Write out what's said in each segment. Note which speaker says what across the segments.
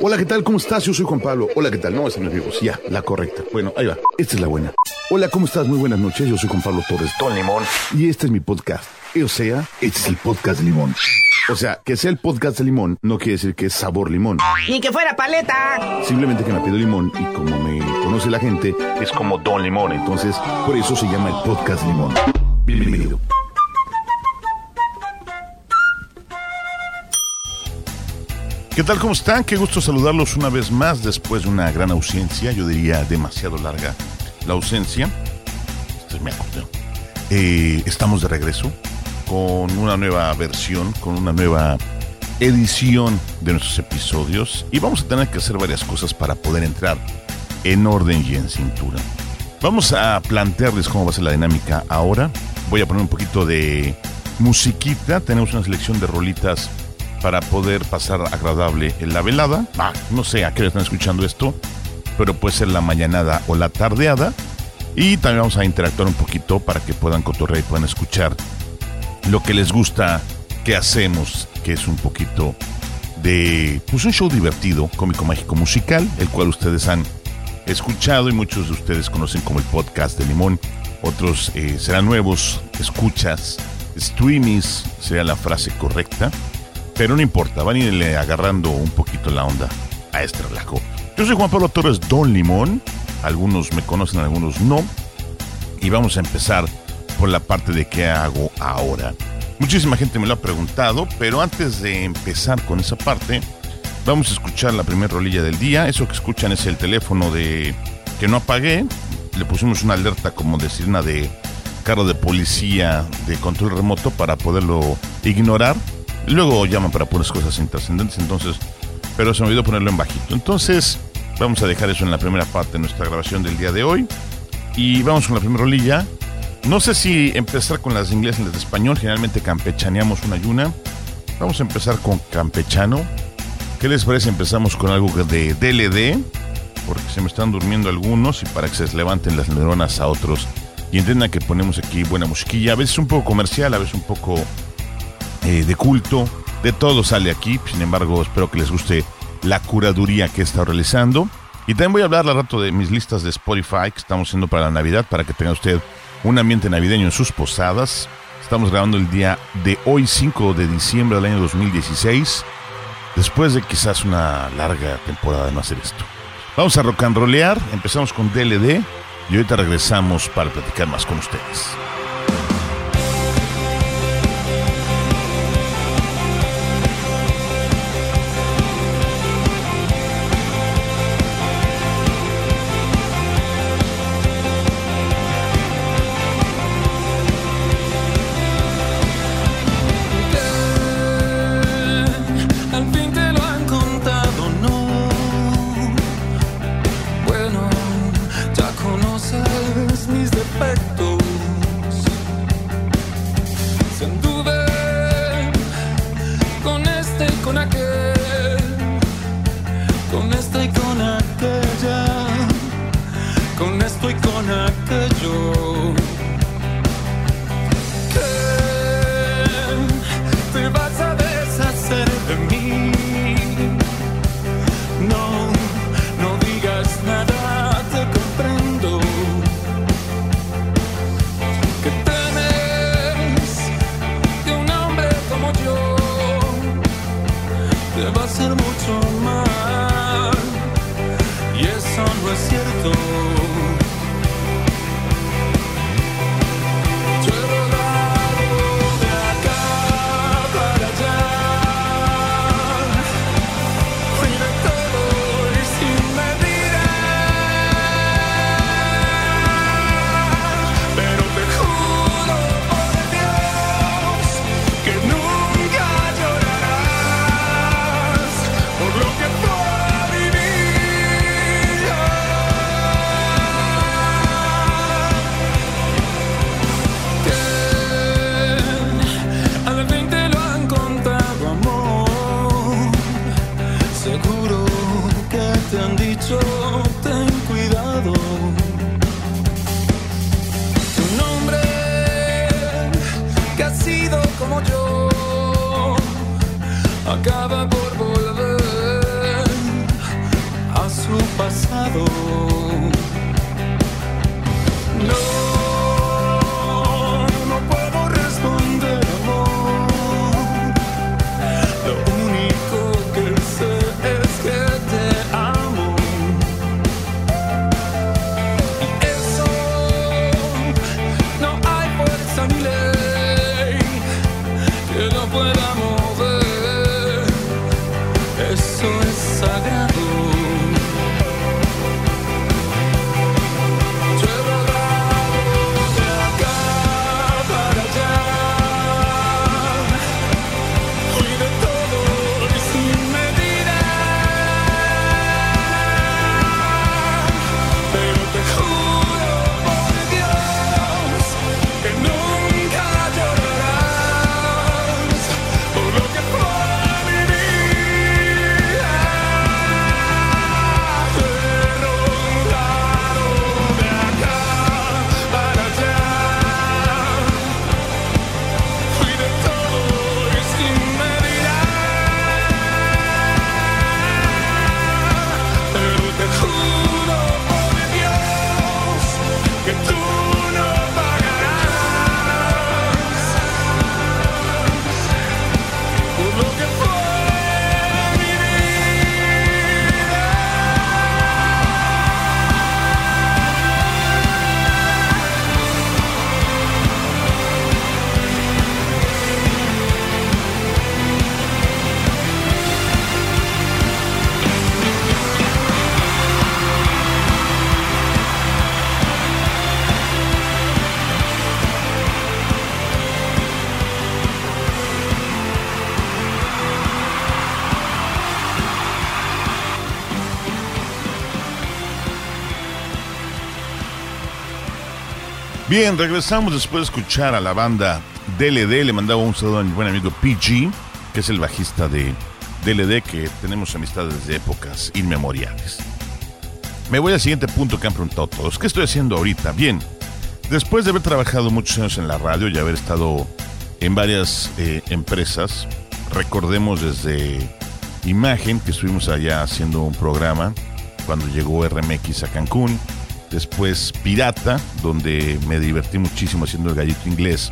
Speaker 1: Hola, ¿qué tal? ¿Cómo estás? Yo soy Juan Pablo. Hola, ¿qué tal? No, esa no es Ya, la correcta. Bueno, ahí va. Esta es la buena. Hola, ¿cómo estás? Muy buenas noches. Yo soy Juan Pablo Torres Don Limón. Y este es mi podcast. O sea, este es el podcast de limón. O sea, que sea el podcast de limón no quiere decir que es sabor limón.
Speaker 2: Ni que fuera paleta.
Speaker 1: Simplemente que me pido limón y como me conoce la gente, es como Don Limón. Entonces, por eso se llama el podcast limón. Bienvenido. ¿Qué tal? ¿Cómo están? Qué gusto saludarlos una vez más después de una gran ausencia, yo diría demasiado larga la ausencia. Este es mi acordeón. Eh, estamos de regreso con una nueva versión, con una nueva edición de nuestros episodios y vamos a tener que hacer varias cosas para poder entrar en orden y en cintura. Vamos a plantearles cómo va a ser la dinámica ahora. Voy a poner un poquito de musiquita. Tenemos una selección de rolitas para poder pasar agradable en la velada. Ah, no sé a qué hora están escuchando esto, pero puede ser la mañanada o la tardeada. Y también vamos a interactuar un poquito para que puedan cotorrear y puedan escuchar lo que les gusta que hacemos, que es un poquito de pues un show divertido, cómico, mágico, musical, el cual ustedes han escuchado y muchos de ustedes conocen como el podcast de Limón. Otros eh, serán nuevos, escuchas, streamies, sería la frase correcta. Pero no importa, van a irle agarrando un poquito la onda a este relajo. Yo soy Juan Pablo Torres Don Limón. Algunos me conocen, algunos no. Y vamos a empezar por la parte de qué hago ahora. Muchísima gente me lo ha preguntado, pero antes de empezar con esa parte, vamos a escuchar la primera rolilla del día. Eso que escuchan es el teléfono de que no apagué. Le pusimos una alerta como de sirena de carro de policía de control remoto para poderlo ignorar Luego llaman para puras cosas intrascendentes, entonces, pero se me olvidó ponerlo en bajito. Entonces, vamos a dejar eso en la primera parte de nuestra grabación del día de hoy. Y vamos con la primera rolilla. No sé si empezar con las inglesas y las de español. Generalmente campechaneamos una y una. Vamos a empezar con campechano. ¿Qué les parece? Empezamos con algo de DLD. Porque se me están durmiendo algunos y para que se levanten las neuronas a otros. Y entiendan que ponemos aquí buena musiquilla. A veces un poco comercial, a veces un poco eh, de culto, de todo sale aquí. Sin embargo, espero que les guste la curaduría que he estado realizando. Y también voy a hablar al rato de mis listas de Spotify que estamos haciendo para la Navidad, para que tenga usted un ambiente navideño en sus posadas. Estamos grabando el día de hoy, 5 de diciembre del año 2016, después de quizás una larga temporada de no hacer esto. Vamos a rock and rollear, empezamos con DLD y ahorita regresamos para platicar más con ustedes.
Speaker 3: não poderá.
Speaker 1: Bien, regresamos después de escuchar a la banda DLD. Le mandaba un saludo a mi buen amigo PG, que es el bajista de DLD, que tenemos amistades desde épocas inmemoriales. Me voy al siguiente punto que han preguntado todos. ¿Qué estoy haciendo ahorita? Bien, después de haber trabajado muchos años en la radio y haber estado en varias eh, empresas, recordemos desde Imagen, que estuvimos allá haciendo un programa cuando llegó RMX a Cancún Después Pirata, donde me divertí muchísimo haciendo el gallito inglés.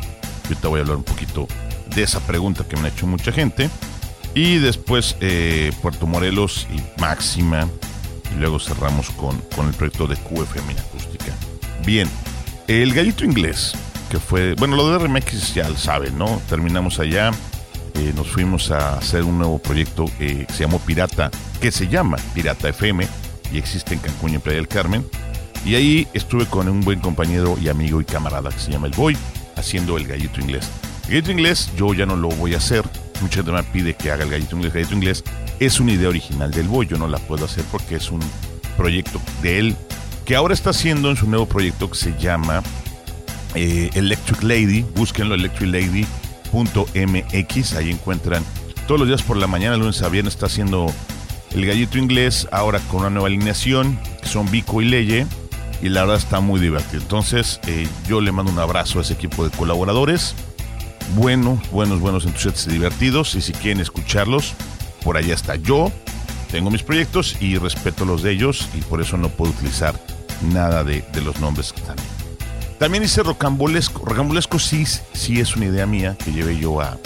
Speaker 1: Yo te voy a hablar un poquito de esa pregunta que me ha hecho mucha gente. Y después eh, Puerto Morelos y Máxima. Y luego cerramos con, con el proyecto de QFM Acústica. Bien, el gallito inglés, que fue, bueno, lo de RMX ya lo saben, ¿no? Terminamos allá. Eh, nos fuimos a hacer un nuevo proyecto eh, que se llamó Pirata, que se llama Pirata FM y existe en Cancún y en Playa del Carmen. Y ahí estuve con un buen compañero y amigo y camarada que se llama El Boy, haciendo el gallito inglés. El gallito inglés yo ya no lo voy a hacer. Mucha gente me pide que haga el gallito inglés. El gallito inglés es una idea original del Boy. Yo no la puedo hacer porque es un proyecto de él que ahora está haciendo en su nuevo proyecto que se llama eh, Electric Lady. Búsquenlo, electriclady.mx. Ahí encuentran todos los días por la mañana, lunes a viernes, está haciendo el gallito inglés ahora con una nueva alineación, que son Vico y Leye y la verdad está muy divertido. Entonces, eh, yo le mando un abrazo a ese equipo de colaboradores. Buenos, buenos, buenos, entusiastas y divertidos. Y si quieren escucharlos, por allá está yo. Tengo mis proyectos y respeto los de ellos y por eso no puedo utilizar nada de, los nombres que están. También hice Rocambolesco. Rocambolesco sí, sí es una idea mía que llevé yo a,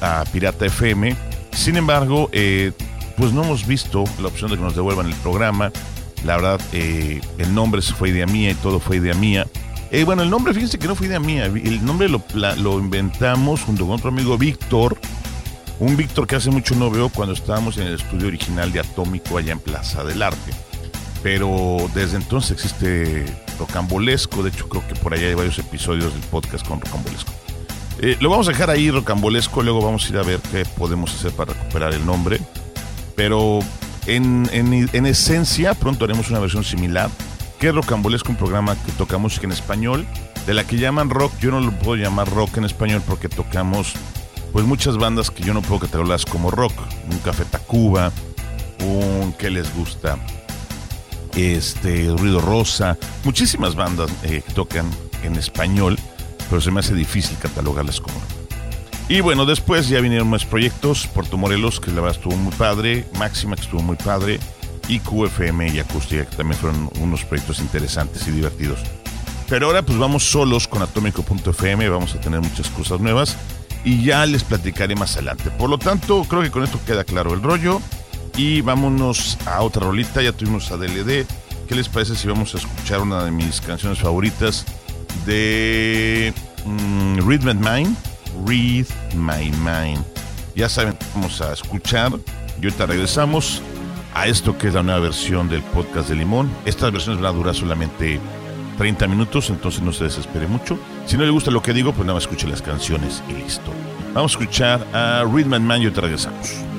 Speaker 1: a, Pirata FM. Sin embargo, eh, pues no hemos visto la opción de que nos devuelvan el programa la verdad, eh, el nombre fue idea mía y todo fue idea mía. Eh, bueno, el nombre, fíjense que no fue idea mía. El nombre lo, inventamos junto con otro amigo Víctor. Un Víctor que hace mucho no veo cuando estábamos en el estudio original de Atómico allá en Plaza del Arte. Pero desde entonces existe Rocambolesco. De hecho, creo que por allá hay varios episodios del podcast con Rocambolesco. Eh, lo vamos a dejar ahí, Rocambolesco. Luego vamos a ir a ver qué podemos hacer para recuperar el nombre. Pero en, en, esencia, pronto haremos una versión similar, que es Rocambolesco, un programa que toca música en español, de la que llaman rock. Yo no lo puedo llamar rock en español porque tocamos pues muchas bandas que yo no puedo catalogarlas como rock. Un Café Tacuba, un que les gusta? Este, Ruido Rosa, muchísimas bandas eh, que tocan en español, pero se me hace difícil catalogarlas como rock. Y bueno, después ya vinieron más proyectos. Puerto Morelos, que la verdad estuvo muy padre. Máxima, que estuvo muy padre.
Speaker 4: y QFM y Acústica, que también fueron unos proyectos interesantes y divertidos. Pero ahora pues vamos solos con atómico.fm, vamos a tener muchas cosas nuevas y ya les platicaré más adelante. Por lo tanto, creo que con esto queda claro el rollo y vámonos a otra rolita, ya tuvimos a DLD. ¿Qué les parece si vamos a escuchar una de mis canciones favoritas de mm, Read My Mind? Read My Mind. Ya saben, vamos a escuchar y ahorita regresamos a esto que es la nueva versión del podcast de Limón. Estas versiones van a durar solamente 30 minutos, entonces no se desespere mucho. Si no le gusta lo que digo, pues nada más escuche las canciones y listo. Vamos a escuchar a Read My Mind y ahorita regresamos.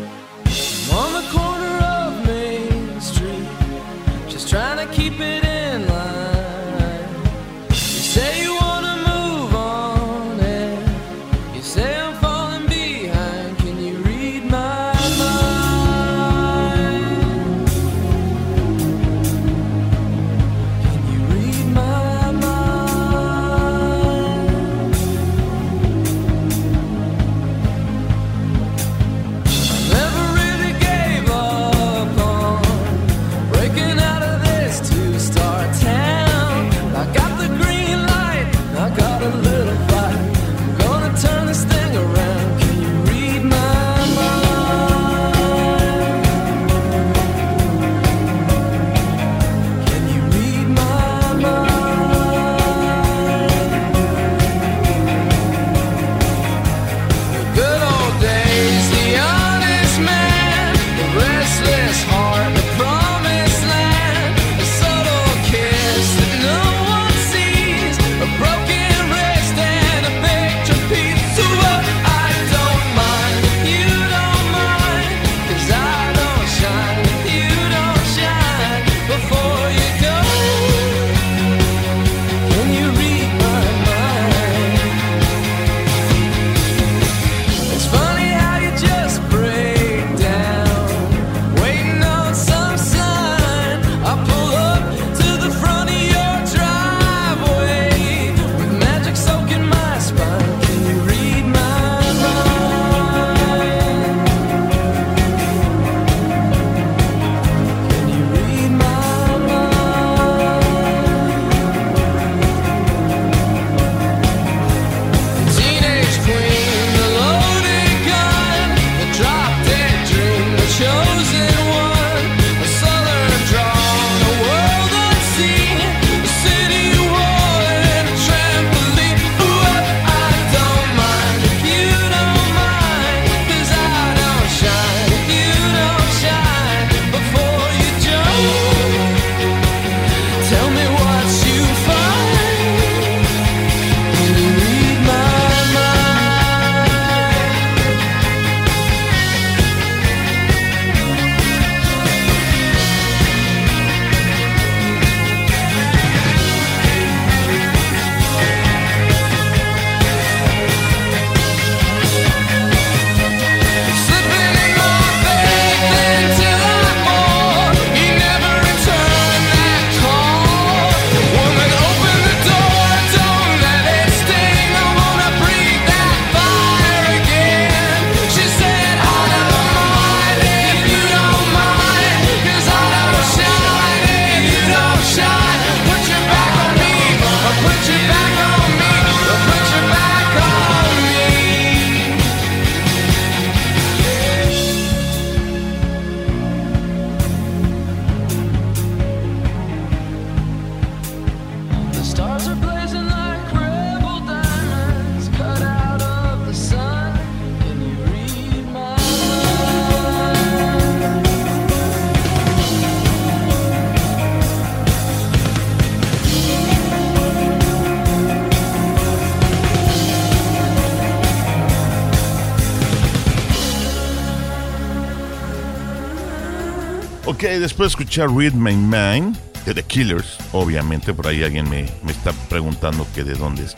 Speaker 4: Ok, después de escuchar Read My Mind de The Killers, obviamente, por ahí alguien me, me está preguntando que de dónde es.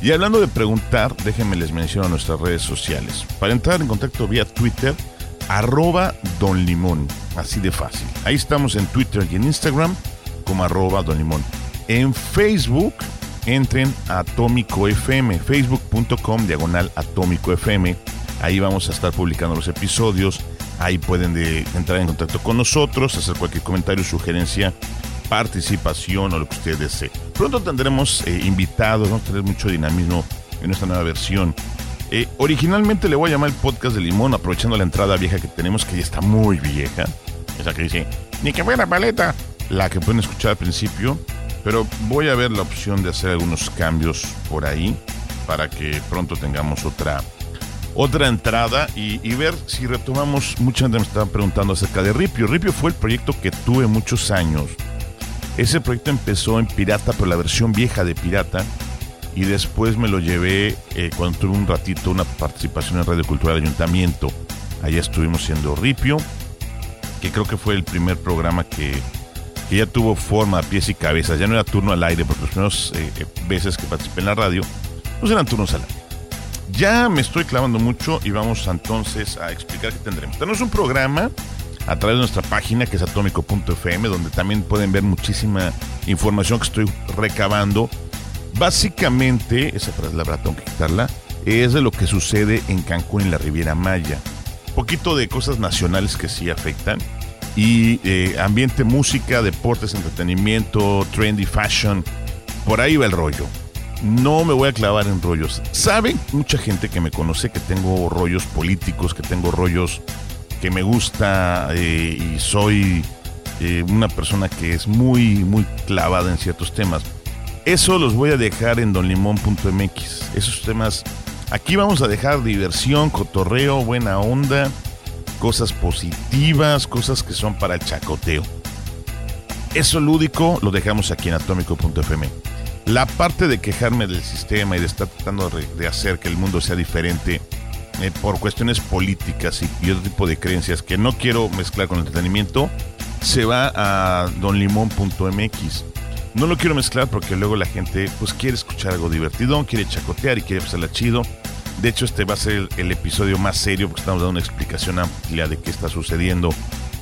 Speaker 4: Y hablando de preguntar, déjenme les menciono nuestras redes sociales. Para entrar en contacto vía Twitter, arroba Don Limón, así de fácil. Ahí estamos en Twitter y en Instagram como arroba Don Limón. En Facebook, entren a Atómico FM, facebook.com diagonal Atómico FM. Ahí vamos a estar publicando los episodios
Speaker 1: Ahí pueden de- entrar en contacto con nosotros, hacer cualquier comentario, sugerencia, participación o lo que usted desee. Pronto tendremos eh, invitados, vamos a tener mucho dinamismo en esta nueva versión. Eh, originalmente le voy a llamar el podcast de Limón, aprovechando la entrada vieja que tenemos, que ya está muy vieja. Esa que dice, ni que fuera paleta. La que pueden escuchar al principio. Pero voy a ver la opción de hacer algunos cambios por ahí para que pronto tengamos otra, otra entrada y, ver si retomamos. Mucha gente me estaba preguntando acerca de Ripio. Ripio fue el proyecto que tuve muchos años. Ese proyecto empezó en Pirata, pero la versión vieja de Pirata. Y después me lo llevé eh, cuando tuve un ratito una participación en Radio Cultural Ayuntamiento. Allá estuvimos siendo Ripio, que creo que fue el primer programa que, que ya tuvo forma, pies y cabezas. Ya no era turno al aire, porque los primeros eh, eh, veces que participé en la radio, pues eran turnos al aire. Ya me estoy clavando mucho y vamos entonces a explicar qué tendremos. Tenemos un programa a través de nuestra página que es atómico.fm, donde también pueden ver muchísima información que estoy recabando. Básicamente, esa frase la verdad tengo que quitarla, es de lo que sucede en Cancún y la Riviera Maya. Poquito de cosas nacionales que sí afectan. Y eh, ambiente, música, deportes, entretenimiento, trendy fashion. Por ahí va el rollo. No me voy a clavar en rollos. Saben mucha gente que me conoce que tengo rollos políticos, que tengo rollos que me gusta eh, y soy eh, una persona que es muy, muy clavada en ciertos temas. Eso los voy a dejar en donlimon.mx. Esos temas. Aquí vamos a dejar diversión, cotorreo, buena onda, cosas positivas, cosas que son para el chacoteo. Eso lúdico lo dejamos aquí en atómico.fm. La parte de quejarme del sistema y de estar tratando de, hacer que el mundo sea diferente eh, por cuestiones políticas y, otro tipo de creencias que no quiero mezclar con el entretenimiento, se va a donlimon.mx. No lo quiero mezclar porque luego la gente pues quiere escuchar algo divertido, quiere chacotear y quiere pasarla chido. De hecho, este va a ser el, episodio más serio porque estamos dando una explicación amplia de qué está sucediendo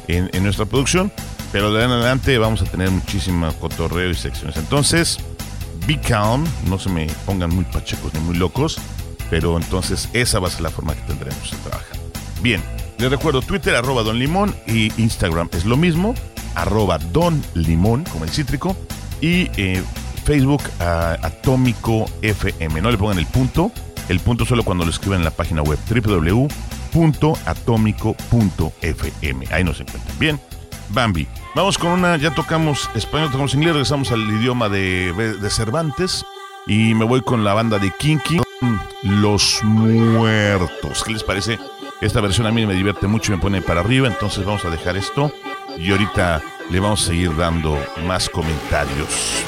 Speaker 1: en, nuestra producción. Pero de adelante vamos a tener muchísima cotorreo y secciones. Entonces, be calm, no se me pongan muy pachecos ni muy locos. Pero entonces esa va a ser la forma que tendremos de trabajar. Bien, les recuerdo Twitter arroba Don Limón y Instagram es lo mismo, arroba Don Limón como el cítrico y eh, Facebook a- Atómico FM. No le pongan el punto, el punto solo cuando lo escriban en la página web www.atómico.fm. Ahí nos encuentran. Bien, Bambi. Vamos con una, ya tocamos español, tocamos inglés, regresamos al idioma de, de Cervantes y me voy con la banda de Kinky, Los Muertos. ¿Qué les parece? Esta versión a mí me divierte mucho y me pone para arriba, entonces vamos a dejar esto y ahorita le vamos a seguir dando más comentarios.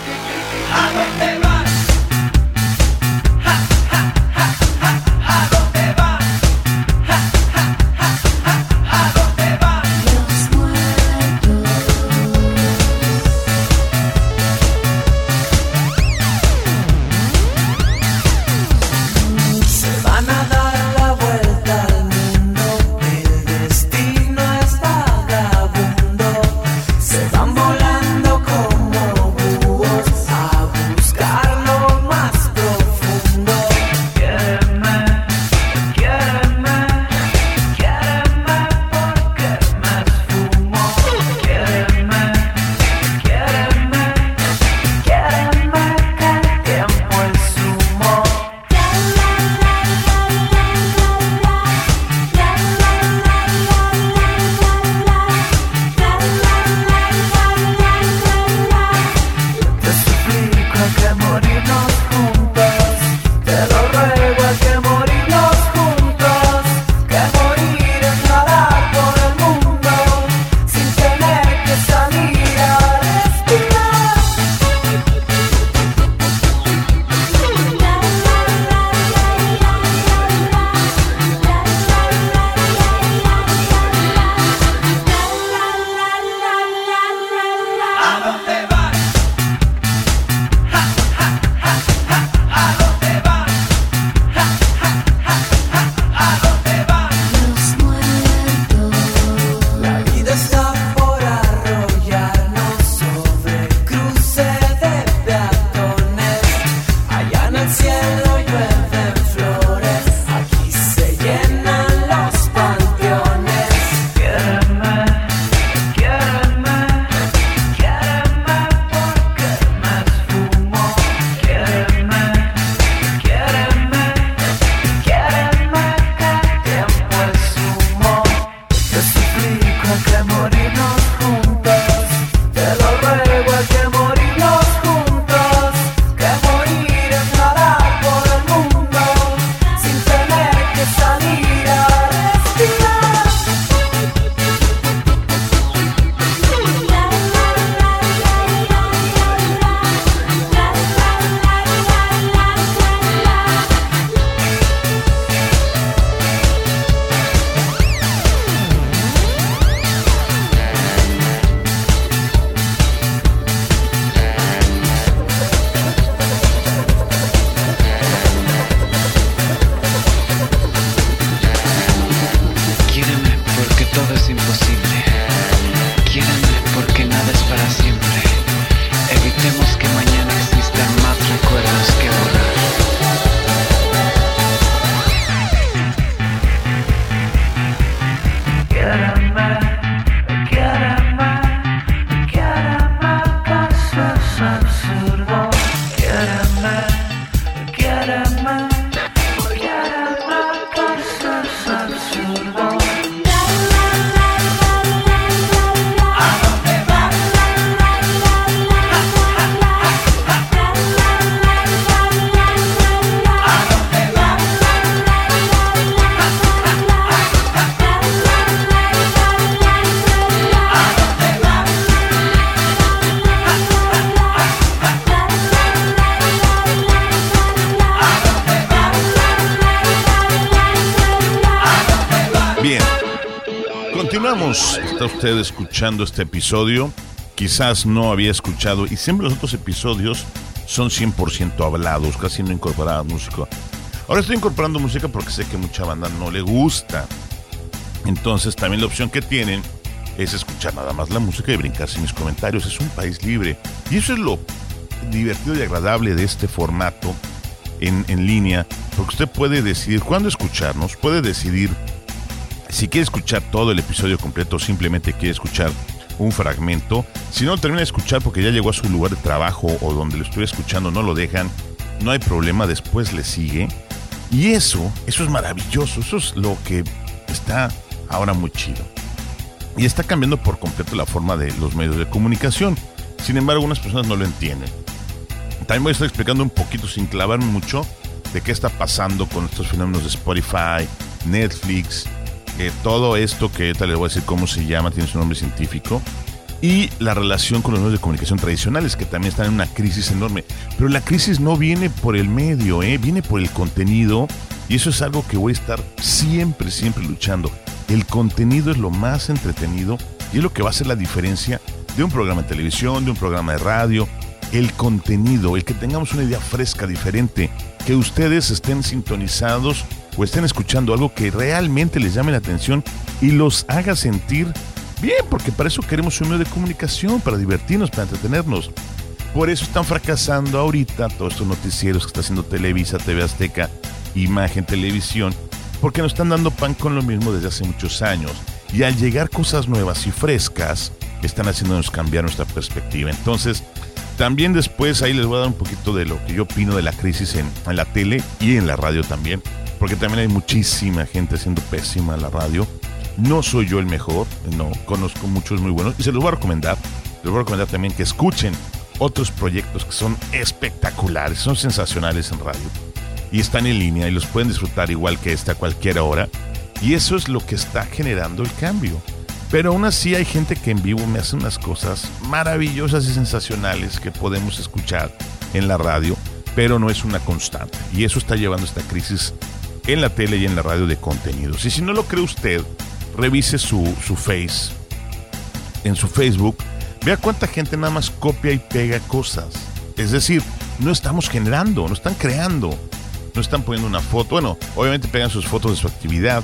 Speaker 5: Está
Speaker 1: usted escuchando este episodio. Quizás no había escuchado, y siempre los otros episodios son 100% hablados, casi no incorporaba música. Ahora estoy incorporando música porque sé que mucha banda no le gusta. Entonces también la opción que tienen es escuchar nada más la música y brincarse mis comentarios. Es un país libre. Y eso es lo divertido y agradable de este formato en, en línea, porque usted puede decidir cuándo escucharnos, puede decidir si quiere escuchar todo el episodio completo, simplemente quiere escuchar un fragmento. Si no lo termina de escuchar porque ya llegó a su lugar de trabajo o donde lo estuve escuchando, no lo dejan, no hay problema, después le sigue. Y eso, eso es maravilloso, eso es lo que está ahora muy chido. Y está cambiando por completo la forma de los medios de comunicación. Sin embargo, algunas personas no lo entienden. También voy a estar explicando un poquito, sin clavarme mucho, de qué está pasando con estos fenómenos de Spotify, Netflix, todo esto que ahorita les voy a decir cómo se llama, tiene su nombre científico, y la relación con los medios de comunicación tradicionales, que también están en una crisis enorme. Pero la crisis no viene por el medio, ¿eh? viene por el contenido, y eso es algo que voy a estar siempre, siempre luchando. El contenido es lo más entretenido y es lo que va a hacer la diferencia de un programa de televisión, de un programa de radio, el contenido, el que tengamos una idea fresca, diferente, que ustedes estén sintonizados o estén escuchando algo que realmente les llame la atención y los haga sentir bien, porque para eso queremos un medio de comunicación, para divertirnos, para entretenernos. Por eso están fracasando ahorita todos estos noticieros que está haciendo Televisa, TV Azteca, Imagen, Televisión, porque nos están dando pan con lo mismo desde hace muchos años. Y al llegar cosas nuevas y frescas, están haciéndonos cambiar nuestra perspectiva. Entonces, también después ahí les voy a dar un poquito de lo que yo opino de la crisis en, en la tele y en la radio también, porque también hay muchísima gente haciendo pésima la radio. No soy yo el mejor, no, conozco muchos muy buenos y se los voy a recomendar. Les voy a recomendar también que escuchen otros proyectos que son espectaculares, son sensacionales en radio y están en línea y los pueden disfrutar igual que esta a cualquier hora. Y eso es lo que está generando el cambio. Pero aún así hay gente que en vivo me hace unas cosas maravillosas y sensacionales que podemos escuchar en la radio, pero no es una constante. Y eso está llevando esta crisis en la tele y en la radio de contenidos. Y si no lo cree usted, revise su, su face, en su Facebook, vea cuánta gente nada más copia y pega cosas. Es decir, no estamos generando, no están creando, no están poniendo una foto. Bueno, obviamente pegan sus fotos de su actividad,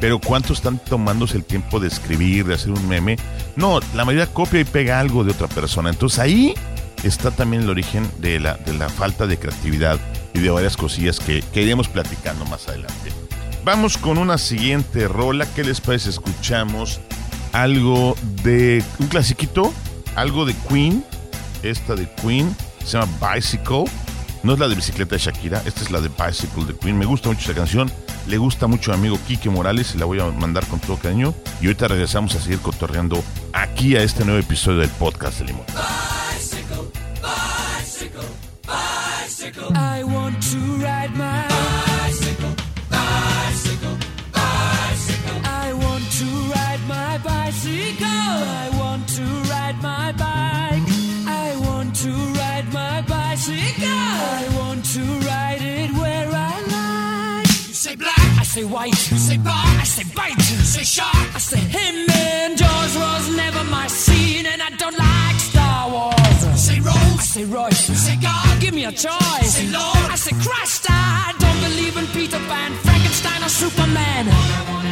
Speaker 1: pero ¿cuántos están tomándose el tiempo de escribir, de hacer un meme? No, la mayoría copia y pega algo de otra persona. Entonces ahí está también el origen de la, de la falta de creatividad y de varias cosillas que, que iremos platicando más adelante. Vamos con una siguiente rola. ¿Qué les parece? Escuchamos algo de un clasiquito, algo de Queen. Esta de Queen se llama Bicycle. No es la de bicicleta de Shakira, esta es la de Bicycle de Queen. Me gusta mucho esa canción. Le gusta mucho a mi amigo Quique Morales y la voy a mandar con todo cariño. Y ahorita regresamos a seguir cotorreando aquí a este nuevo episodio del podcast de Limón.
Speaker 5: I want to ride my bicycle, bicycle, bicycle. I want to ride my bicycle. I want to ride my bike. I want to ride my bicycle. I want to ride it where I like. You say black, I say white. You say bar, I say bite. You say shark, I say him. And Jaws was never my scene, and I don't like Star Wars. You say Rose, I say Royce. You say give me a choice. Say Lord, I say Christ. I don't believe in Peter Pan, Frankenstein, or Superman.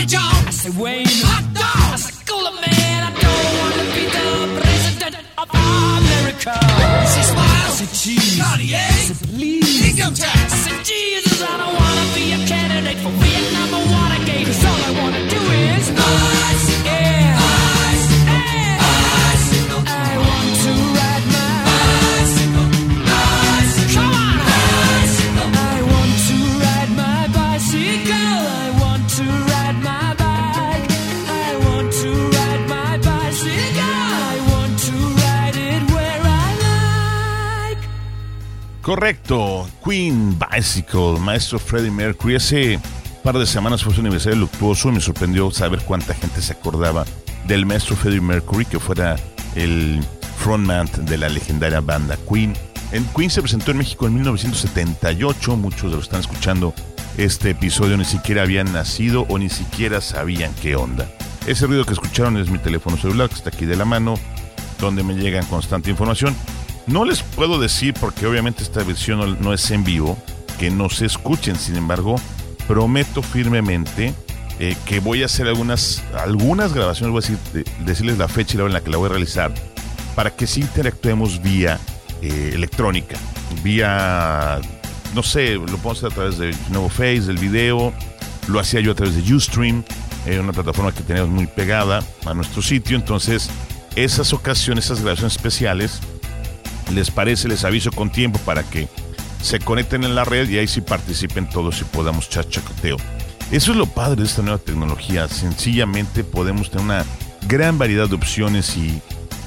Speaker 5: Say John, I say Wayne. Hot dog, I say Cooler Man. I don't want to be the president of America. I say Smile, I say Cheese. Cartier, I say Please. Income tax,
Speaker 1: Correcto, Queen Bicycle, maestro Freddie Mercury. Hace par de semanas fue su aniversario luctuoso y me sorprendió saber cuánta gente se acordaba del maestro Freddie Mercury, que fuera el frontman de la legendaria banda Queen. En Queen se presentó en México en 1978. Muchos de los que están escuchando este episodio ni siquiera habían nacido o ni siquiera sabían qué onda. Ese ruido que escucharon es mi teléfono celular que está aquí de la mano, donde me llega constante información. No les puedo decir porque obviamente esta versión no, es en vivo, que no se escuchen, sin embargo, prometo firmemente eh, que voy a hacer algunas, algunas grabaciones, voy a decir, de- decirles la fecha y la hora en la que la voy a realizar, para que sí interactuemos vía eh, electrónica, vía, no sé, lo puedo hacer a través de nuevo Face, del video, lo hacía yo a través de Ustream, eh, una plataforma que tenemos muy pegada a nuestro sitio, entonces esas ocasiones, esas grabaciones especiales, les parece, les aviso con tiempo para que se conecten en la red y ahí sí participen todos y podamos chachacoteo. Eso es lo padre de esta nueva tecnología. Sencillamente podemos tener una gran variedad de opciones y,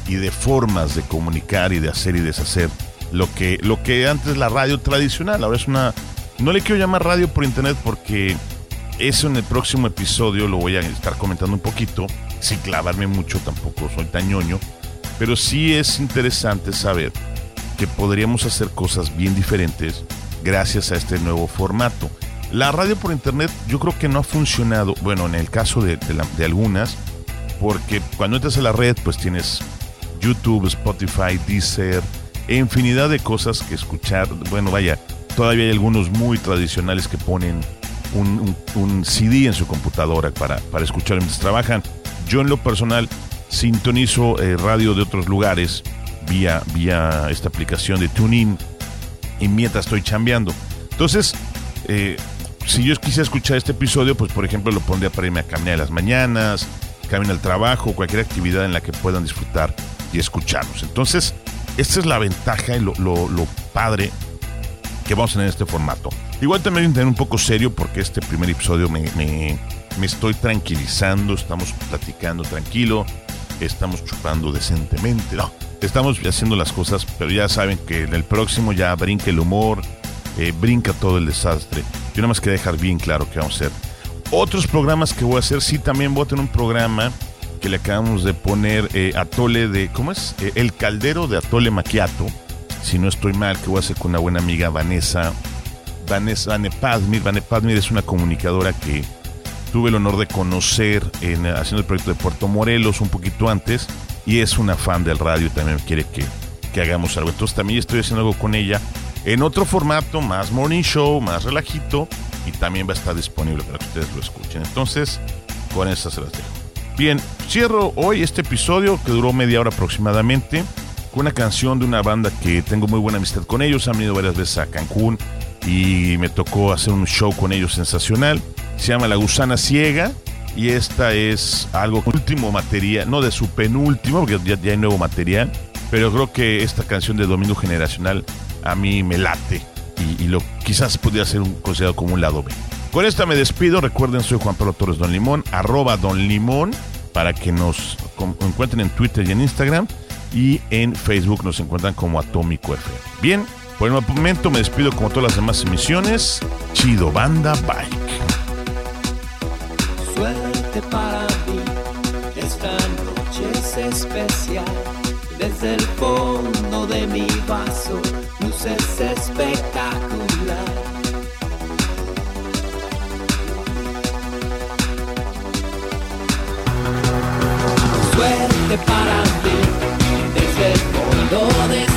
Speaker 1: y de formas de comunicar y de hacer y deshacer lo que, lo que antes la radio tradicional. Ahora es una. No le quiero llamar radio por internet porque eso en el próximo episodio lo voy a estar comentando un poquito. Sin clavarme mucho, tampoco soy tan ñoño. Pero sí es interesante saber podríamos hacer cosas bien diferentes gracias a este nuevo formato. La radio por internet yo creo que no ha funcionado, bueno, en el caso de, la- de algunas, porque cuando entras a la red pues tienes YouTube, Spotify, Deezer, infinidad de cosas que escuchar. Bueno, vaya, todavía hay algunos muy tradicionales que ponen un CD en su computadora para, para escuchar mientras trabajan. Yo en lo personal sintonizo eh, radio de otros lugares vía, vía esta aplicación de TuneIn y mientras estoy chambeando. Entonces, eh, si yo quisiera escuchar este episodio, pues por ejemplo lo pondría para irme a caminar las mañanas, camino al trabajo, cualquier actividad en la que puedan disfrutar y escucharnos. Entonces, esta es la ventaja y lo, lo- lo padre que vamos a tener en este formato. Igual también voy a tener un poco serio porque este primer episodio me, me- me estoy tranquilizando, estamos platicando tranquilo, estamos chupando decentemente, estamos haciendo las cosas, pero ya saben que en el próximo ya brinca el humor, eh, brinca todo el desastre. Yo nada más quería dejar bien claro que vamos a hacer. Otros programas que voy a hacer, sí, también voy a tener un programa que le acabamos de poner eh, Atole de, ¿cómo es? Eh, el caldero de Atole Macchiato, si no estoy mal, que voy a hacer con una buena amiga Vanessa, Vanessa Vane Padmir. Vane Padmir es una comunicadora que tuve el honor de conocer en, haciendo el proyecto de Puerto Morelos un poquito antes y es una fan del radio y también quiere que, que hagamos algo. Entonces también estoy haciendo algo con ella en otro formato, más morning show, más relajito, y también va a estar disponible para que ustedes lo escuchen. Entonces, con esas se las dejo. Bien, cierro hoy este episodio que duró media hora aproximadamente con una canción de una banda que tengo muy buena amistad con ellos. Han venido varias veces a Cancún y me tocó hacer un show con ellos sensacional. Se llama La Gusana Ciega y esta es algo último material, no de su penúltimo, porque ya, hay nuevo material, pero creo que esta canción de Domingo Generacional a mí me late y, lo quizás podría ser un, considerado como un lado B. Con esta me despido. Recuerden, soy Juan Pablo Torres Don Limón, arroba Don Limón, para que nos encuentren en Twitter y en Instagram. Y en Facebook nos encuentran como Atómico FM. Bien, por el momento me despido como todas las demás emisiones. Chido Banda Bike
Speaker 6: para mí. Esta noche es especial. Desde el fondo de mi vaso, luces espectacular. Suerte para mí, desde el fondo de